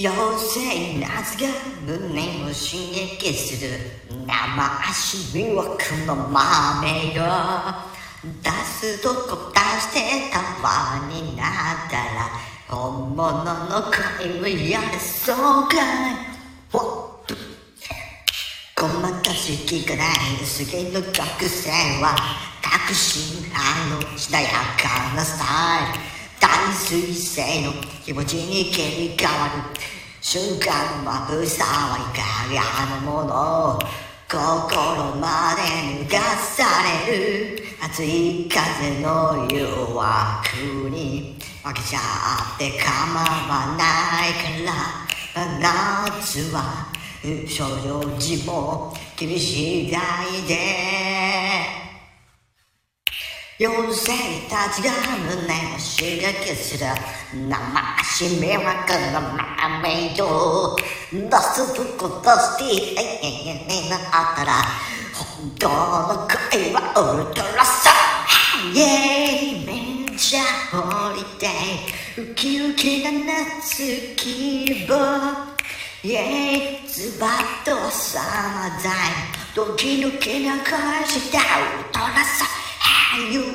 妖精夏が胸を刺激する生足魅惑のマメよ出すとこ出してたわになったら本物の恋をやれそうか。いごまかしきかない次の学生は確信犯のしなやかなスタイル大水星の気持ちに切り替わる。瞬間はふさわいかがなもの。心まで脱がされる。熱い風の誘惑に。負けちゃって構わないから。夏は所要時も君次第で。妖精たちが胸を刺激する生足迷惑のマメイド出すとこ出して永遠になったら本当の恋はウルトラサウンイェイめっちゃホリデーウキウキな夏気分イェイズバッとサマータイドキドキな恋したウルトラサウン夢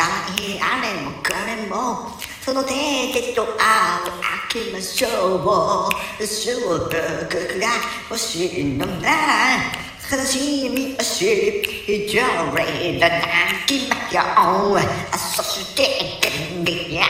ゃいあれもこれもその手でとあを開きましょう。祝福が欲しいのな。ら悲しみを知り非常に泣きまよう。そして元気や